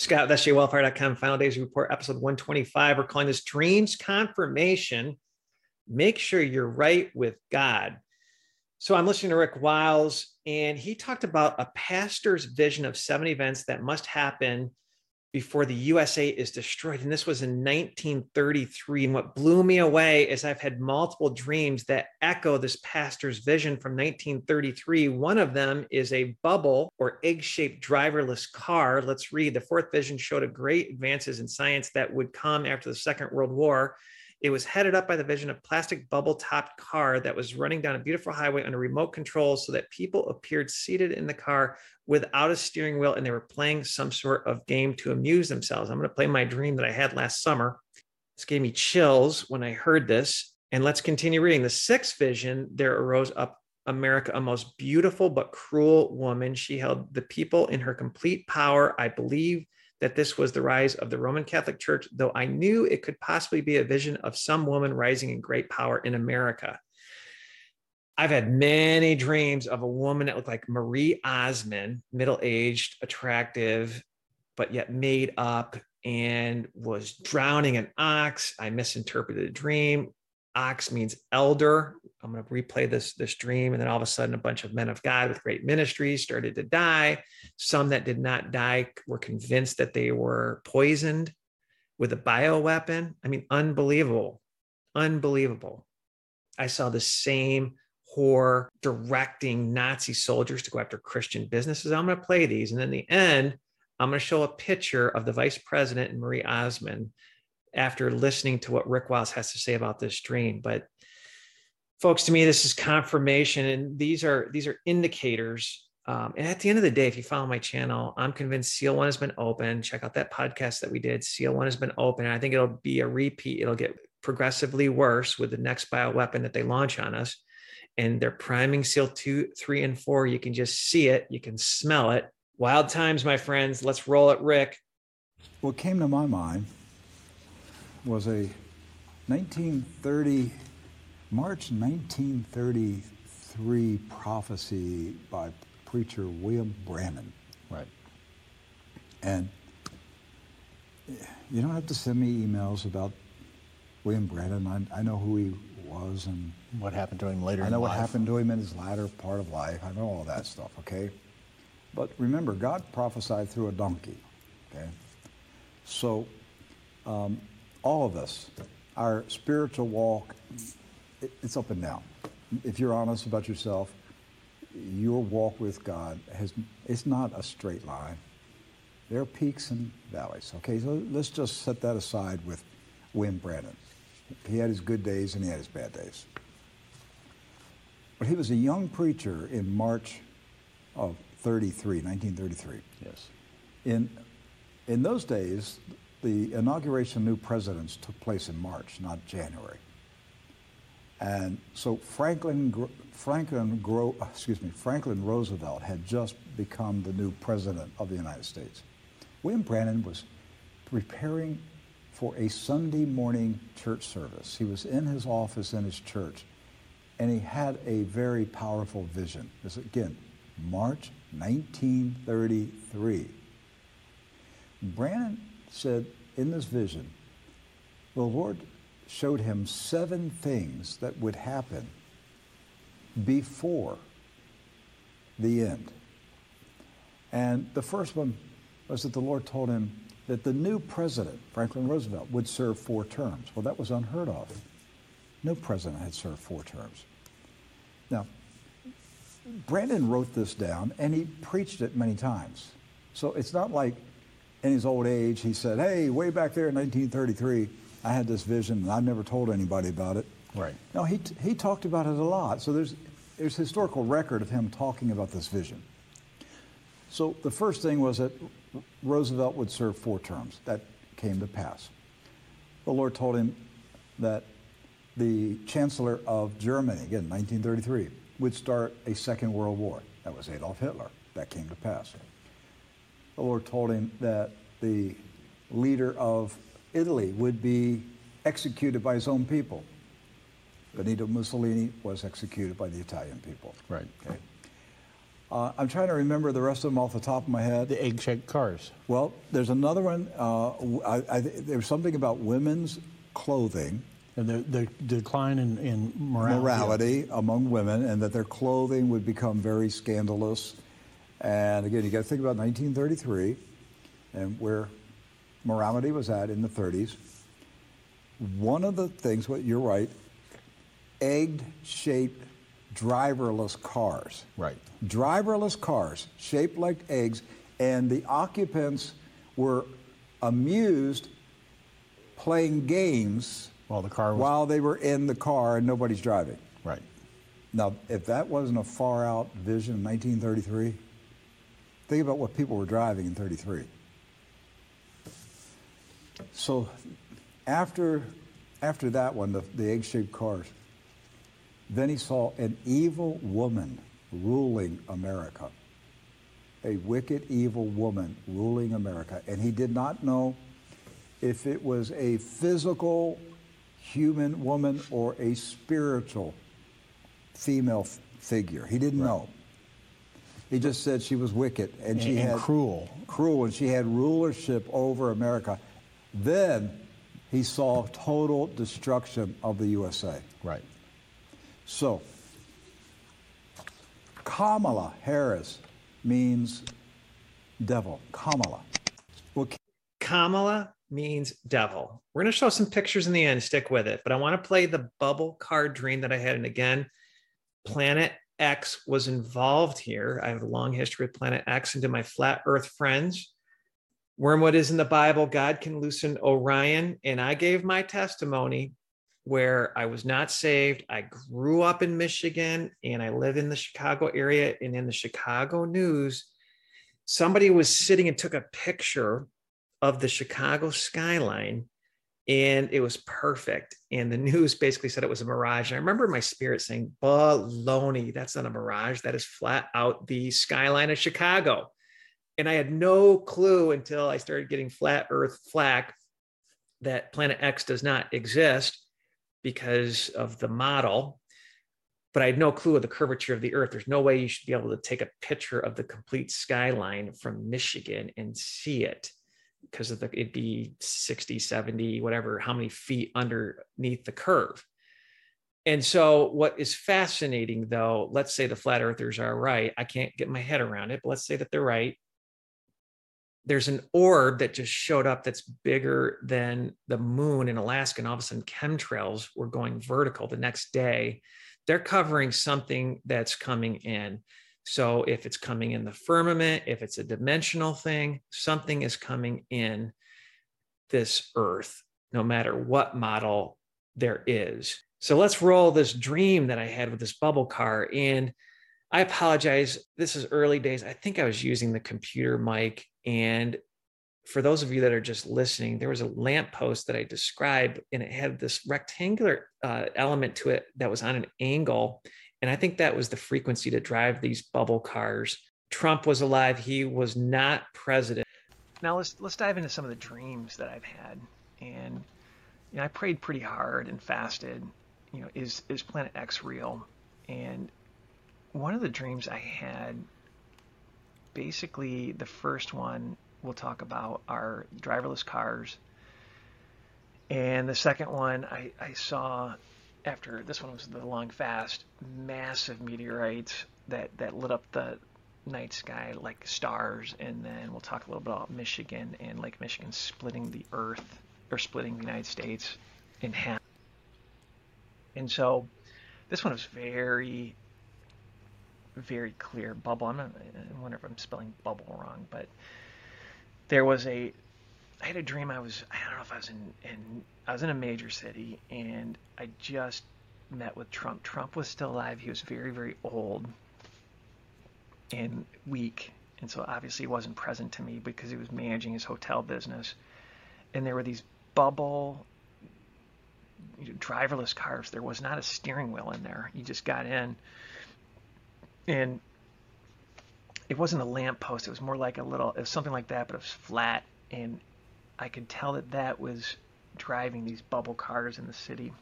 Scott, that's Final Days Report, episode 125. We're calling this Dreams Confirmation. Make sure you're right with God. So I'm listening to Rick Wiles, and he talked about a pastor's vision of seven events that must happen before the USA is destroyed. And this was in 1933. And what blew me away is I've had multiple dreams that echo this pastor's vision from 1933. One of them is a bubble or egg shaped driverless car. Let's read. The fourth vision showed a great advances in science that would come after the Second World War. It was headed up by the vision of plastic bubble topped car that was running down a beautiful highway under remote control so that people appeared seated in the car without a steering wheel and they were playing some sort of game to amuse themselves. I'm going to play my dream that I had last summer. This gave me chills when I heard this. And let's continue reading. The sixth vision, there arose up America, a most beautiful but cruel woman. She held the people in her complete power. I believe that this was the rise of the Roman Catholic Church, though I knew it could possibly be a vision of some woman rising in great power in America. I've had many dreams of a woman that looked like Marie Osmond, middle aged, attractive, but yet made up and was drowning an ox. I misinterpreted the dream. Ox means elder. I'm going to replay this this dream, and then all of a sudden, a bunch of men of God with great ministries started to die. Some that did not die were convinced that they were poisoned with a bioweapon. I mean, unbelievable, unbelievable. I saw the same whore directing Nazi soldiers to go after Christian businesses. I'm going to play these, and in the end, I'm going to show a picture of the vice president and Marie Osmond after listening to what Rick Wiles has to say about this dream. But folks, to me, this is confirmation, and these are these are indicators. Um, and at the end of the day, if you follow my channel, I'm convinced Seal One has been open. Check out that podcast that we did. Seal One has been open, and I think it'll be a repeat. It'll get progressively worse with the next bioweapon that they launch on us. And they're priming Seal two, three, and four. You can just see it. You can smell it. Wild times, my friends. Let's roll it, Rick. What came to my mind was a 1930, March 1933 prophecy by preacher William Branham. Right. And you don't have to send me emails about William Branham. I, I know who he was and what happened to him later. I know what life. happened to him in his latter part of life. I know all that stuff. Okay. But remember, God prophesied through a donkey. Okay. So um, all of us, our spiritual walk, it, it's up and down. If you're honest about yourself, your walk with God has it's not a straight line. There are peaks and valleys. Okay, so let's just set that aside with Wim Branham. He had his good days and he had his bad days. But he was a young preacher in March of 33, 1933. Yes. In, in those days, the inauguration of new presidents took place in March, not January. And so Franklin, Franklin, excuse me, Franklin Roosevelt had just become the new president of the United States. William Branham was preparing for a Sunday morning church service. He was in his office in his church, and he had a very powerful vision. This again, March 1933. Branham said in this vision, the Lord showed him seven things that would happen before the end. And the first one was that the Lord told him that the new president, Franklin Roosevelt, would serve four terms. Well, that was unheard of. No president had served four terms. Now, Branham wrote this down and he preached it many times. So it's not like in his old age, he said, Hey, way back there in 1933, I had this vision and I've never told anybody about it. Right. No, he, he talked about it a lot. So there's, there's historical record of him talking about this vision. So the first thing was that Roosevelt would serve four terms. That came to pass. The Lord told him that the Chancellor of Germany, again, 1933, would start a Second World War. That was Adolf Hitler. That came to pass the Lord told him that the leader of Italy would be executed by his own people. Benito Mussolini was executed by the Italian people. Right. Okay. Uh, I'm trying to remember the rest of them off the top of my head. The egg-shaped cars. Well, there's another one. Uh, I, I, there's something about women's clothing. And the, the decline in, in morality. morality among women, and that their clothing would become very scandalous. And again, you got to think about 1933 and where morality was at in the 30s. One of the things, what you're right, egg-shaped driverless cars. Right. Driverless cars shaped like eggs, and the occupants were amused playing games while the car was while they were in the car and nobody's driving. right. Now, if that wasn't a far out vision in 1933, think about what people were driving in 33. So after, after that one, the, the egg-shaped cars, then he saw an evil woman ruling America. A wicked, evil woman ruling America. And he did not know if it was a physical human woman or a spiritual female f- figure. He didn't know. He just said she was wicked and, And, she and had cruel. cruel and she had rulership over America. Then he saw total destruction of the USA. Right. So, Kamala Harris means devil. Kamala. Well, Kamala means devil. We're going to show some pictures in the end. Stick with it. But I want to play the bubble card dream that I had. And again, Planet X was involved here. I have a long history with Planet X and to my flat earth friends. Wormwood is in the Bible. God can loosen Orion. And I gave my testimony where I was not saved. I grew up in Michigan and I live in the Chicago area. And in the Chicago news, somebody was sitting and took a picture of the Chicago skyline and it was perfect. And the news basically said it was a mirage. And I remember my spirit saying, baloney, that's not a mirage. That is flat out the skyline of Chicago. And I had no clue until I started getting flat earth flack that Planet X does not exist because of the model. But I had no clue of the curvature of the earth. There's no way you should be able to take a picture of the complete skyline from Michigan and see it because of the it'd be 60 70 whatever how many feet underneath the curve. And so what is fascinating though let's say the flat earthers are right i can't get my head around it but let's say that they're right. There's an orb that just showed up that's bigger than the moon in alaska and all of a sudden chemtrails were going vertical the next day. They're covering something that's coming in so if it's coming in the firmament, if it's a dimensional thing, something is coming in this earth, no matter what model there is. So let's roll this dream that I had with this bubble car. And I apologize. This is early days. I think I was using the computer mic. And for those of you that are just listening, there was a lamppost that I described, and it had this rectangular uh, element to it that was on an angle. And I think that was the frequency to drive these bubble cars. Trump was alive. He was not president. Now let's let's dive into some of the dreams that I've had. And you know, I prayed pretty hard and fasted. You know, is is Planet X real? And one of the dreams I had, basically the first one we'll talk about are driverless cars. And the second one I, I saw after this one was the long fast, massive meteorites that that lit up the night sky like stars, and then we'll talk a little bit about Michigan and Lake Michigan splitting the Earth or splitting the United States in half. And so, this one was very, very clear. Bubble. I'm not, I wonder if I'm spelling bubble wrong, but there was a I had a dream I was I don't know if I was in, in I was in a major city and I just met with Trump. Trump was still alive. He was very, very old and weak. And so obviously he wasn't present to me because he was managing his hotel business. And there were these bubble you know, driverless cars. There was not a steering wheel in there. You just got in and it wasn't a lamp post. It was more like a little, it was something like that, but it was flat. And I could tell that that was driving these bubble cars in the city.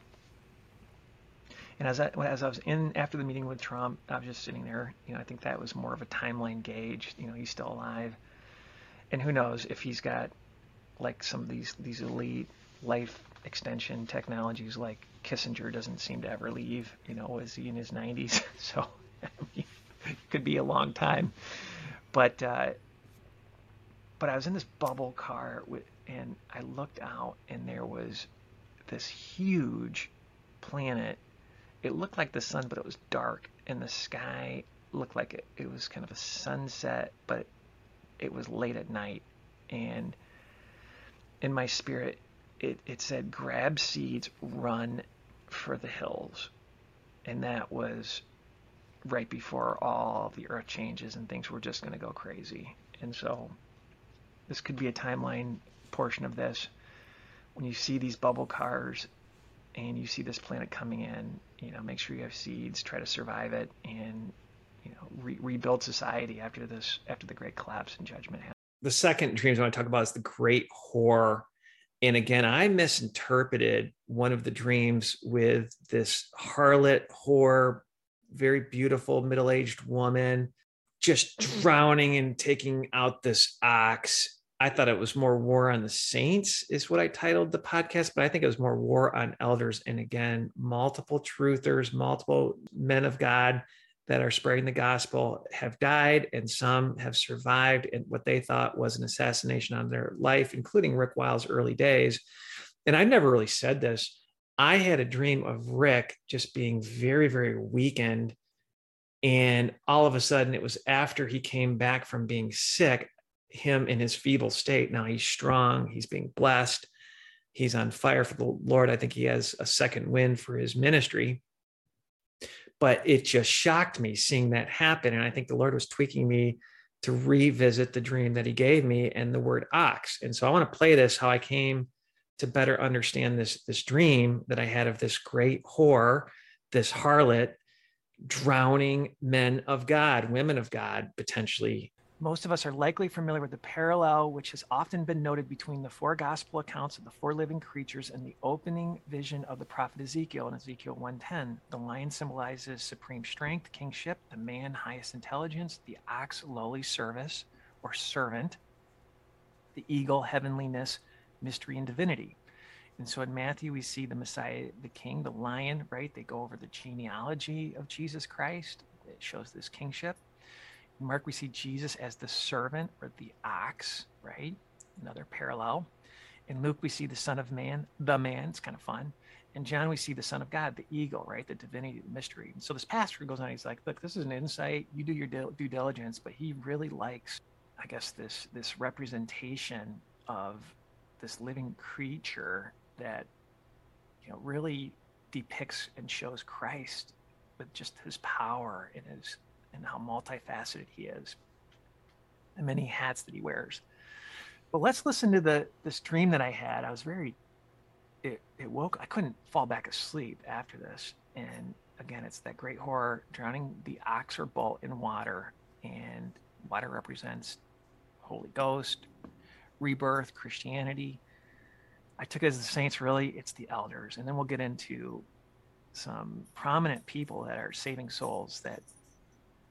And as I, as I was in after the meeting with Trump, I was just sitting there. You know, I think that was more of a timeline gauge. You know, he's still alive, and who knows if he's got like some of these these elite life extension technologies like Kissinger doesn't seem to ever leave. You know, is he in his 90s? So it could be a long time. But uh, but I was in this bubble car with, and I looked out, and there was this huge planet. It looked like the sun, but it was dark, and the sky looked like it, it was kind of a sunset, but it was late at night. And in my spirit, it, it said, grab seeds, run for the hills. And that was right before all the earth changes and things were just going to go crazy. And so this could be a timeline portion of this. When you see these bubble cars and you see this planet coming in, you know, make sure you have seeds, try to survive it, and you know, re- rebuild society after this, after the great collapse and judgment. The second dreams I want to talk about is the great whore. And again, I misinterpreted one of the dreams with this harlot whore, very beautiful middle-aged woman, just mm-hmm. drowning and taking out this ox I thought it was more War on the Saints, is what I titled the podcast, but I think it was more War on Elders. And again, multiple truthers, multiple men of God that are spreading the gospel have died, and some have survived in what they thought was an assassination on their life, including Rick Wiles' early days. And I never really said this. I had a dream of Rick just being very, very weakened. And all of a sudden, it was after he came back from being sick him in his feeble state. Now he's strong, he's being blessed, he's on fire for the Lord. I think he has a second wind for his ministry. But it just shocked me seeing that happen. And I think the Lord was tweaking me to revisit the dream that he gave me and the word ox. And so I want to play this how I came to better understand this, this dream that I had of this great whore, this harlot drowning men of God, women of God, potentially most of us are likely familiar with the parallel which has often been noted between the four gospel accounts of the four living creatures and the opening vision of the prophet Ezekiel in Ezekiel 110. The lion symbolizes supreme strength, kingship, the man highest intelligence, the ox lowly service or servant, the eagle heavenliness, mystery and divinity. And so in Matthew, we see the Messiah, the king, the lion, right? They go over the genealogy of Jesus Christ. It shows this kingship. Mark, we see Jesus as the servant or the ox, right? Another parallel. In Luke, we see the Son of Man, the man. It's kind of fun. In John, we see the Son of God, the eagle, right? The divinity, the mystery. And so this pastor goes on. He's like, "Look, this is an insight. You do your due diligence." But he really likes, I guess, this this representation of this living creature that, you know, really depicts and shows Christ with just his power and his and how multifaceted he is, the many hats that he wears. But let's listen to the this dream that I had. I was very it, it woke I couldn't fall back asleep after this. And again, it's that great horror drowning the ox or bull in water. And water represents Holy Ghost, rebirth, Christianity. I took it as the saints, really, it's the elders. And then we'll get into some prominent people that are saving souls that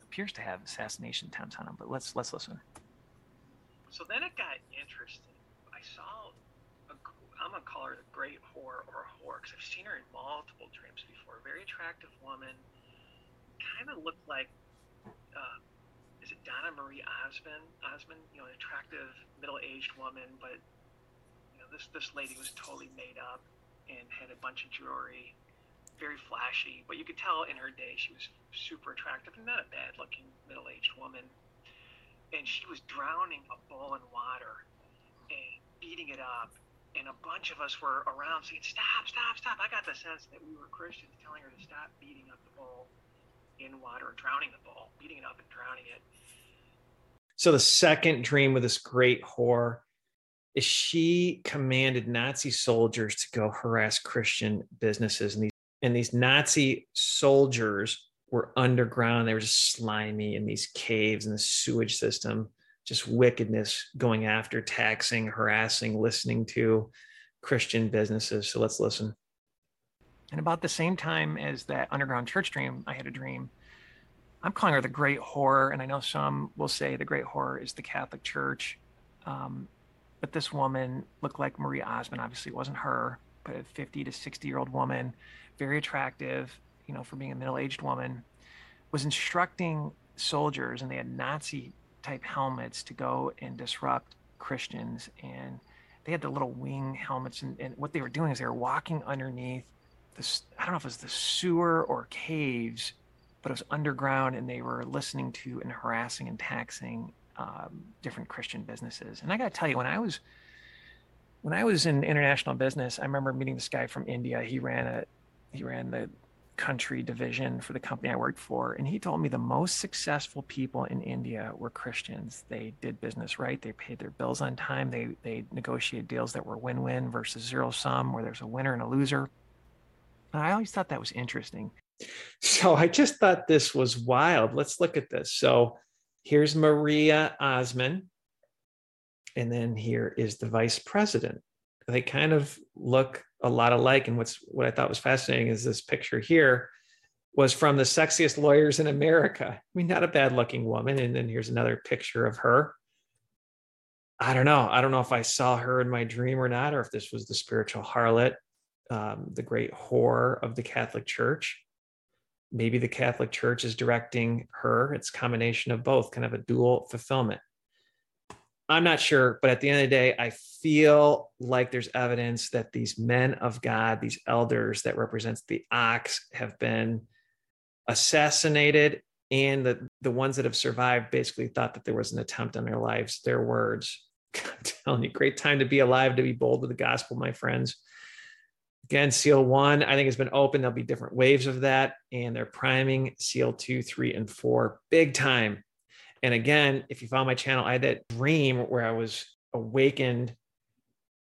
appears to have assassination attempts on him. But let's let's listen. So then it got interesting. I saw, a, I'm gonna call her the Great Whore or a whore because I've seen her in multiple dreams before. Very attractive woman, kind of looked like, uh, is it Donna Marie Osmond? Osmond, you know, an attractive middle-aged woman, but you know, this this lady was totally made up and had a bunch of jewelry very flashy, but you could tell in her day she was super attractive and not a bad looking middle aged woman. And she was drowning a bull in water and beating it up. And a bunch of us were around saying, Stop, stop, stop. I got the sense that we were Christians telling her to stop beating up the bull in water, drowning the bull, beating it up and drowning it. So the second dream with this great whore is she commanded Nazi soldiers to go harass Christian businesses and these and these Nazi soldiers were underground. They were just slimy in these caves in the sewage system, just wickedness going after, taxing, harassing, listening to Christian businesses. So let's listen. And about the same time as that underground church dream, I had a dream. I'm calling her the Great Whore, and I know some will say the Great Whore is the Catholic Church. Um, but this woman looked like Marie Osmond. Obviously, it wasn't her, but a 50 to 60 year old woman, very attractive, you know, for being a middle aged woman, was instructing soldiers, and they had Nazi type helmets to go and disrupt Christians. And they had the little wing helmets, and, and what they were doing is they were walking underneath this. I don't know if it was the sewer or caves, but it was underground, and they were listening to and harassing and taxing um, different Christian businesses. And I got to tell you, when I was when I was in international business, I remember meeting this guy from India. He ran a he ran the country division for the company I worked for. And he told me the most successful people in India were Christians. They did business right. They paid their bills on time. They, they negotiated deals that were win win versus zero sum, where there's a winner and a loser. And I always thought that was interesting. So I just thought this was wild. Let's look at this. So here's Marie Osmond. And then here is the vice president. They kind of look a lot alike. And what's what I thought was fascinating is this picture here was from the sexiest lawyers in America. I mean, not a bad looking woman. And then here's another picture of her. I don't know. I don't know if I saw her in my dream or not, or if this was the spiritual harlot, um, the great whore of the Catholic Church. Maybe the Catholic Church is directing her. It's combination of both, kind of a dual fulfillment. I'm not sure, but at the end of the day, I feel like there's evidence that these men of God, these elders that represents the ox, have been assassinated, and the the ones that have survived basically thought that there was an attempt on their lives. Their words. I'm telling you, great time to be alive, to be bold with the gospel, my friends. Again, seal one, I think has been open. There'll be different waves of that, and they're priming seal two, three, and four big time and again, if you follow my channel, I had that dream where I was awakened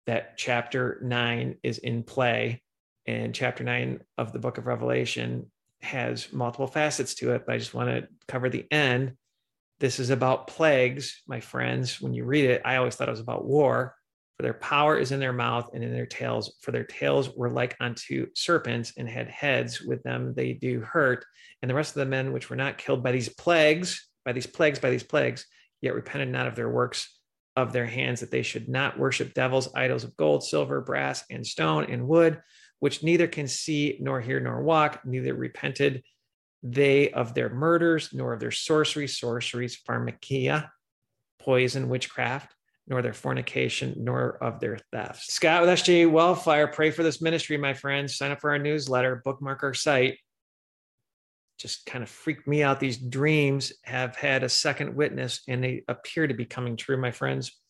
that chapter nine is in play. And chapter nine of the book of Revelation has multiple facets to it, but I just want to cover the end. This is about plagues, my friends. When you read it, I always thought it was about war. For their power is in their mouth and in their tails. For their tails were like unto serpents and had heads with them they do hurt. And the rest of the men which were not killed by these plagues, by these plagues, by these plagues, yet repented not of their works of their hands, that they should not worship devils, idols of gold, silver, brass, and stone, and wood, which neither can see, nor hear, nor walk, neither repented they of their murders, nor of their sorcery, sorceries, pharmakeia, poison, witchcraft, nor their fornication, nor of their thefts. Scott with SJ Wellfire, pray for this ministry, my friends. Sign up for our newsletter, bookmark our site just kind of freaked me out. These dreams have had a second witness and they appear to be coming true, my friends.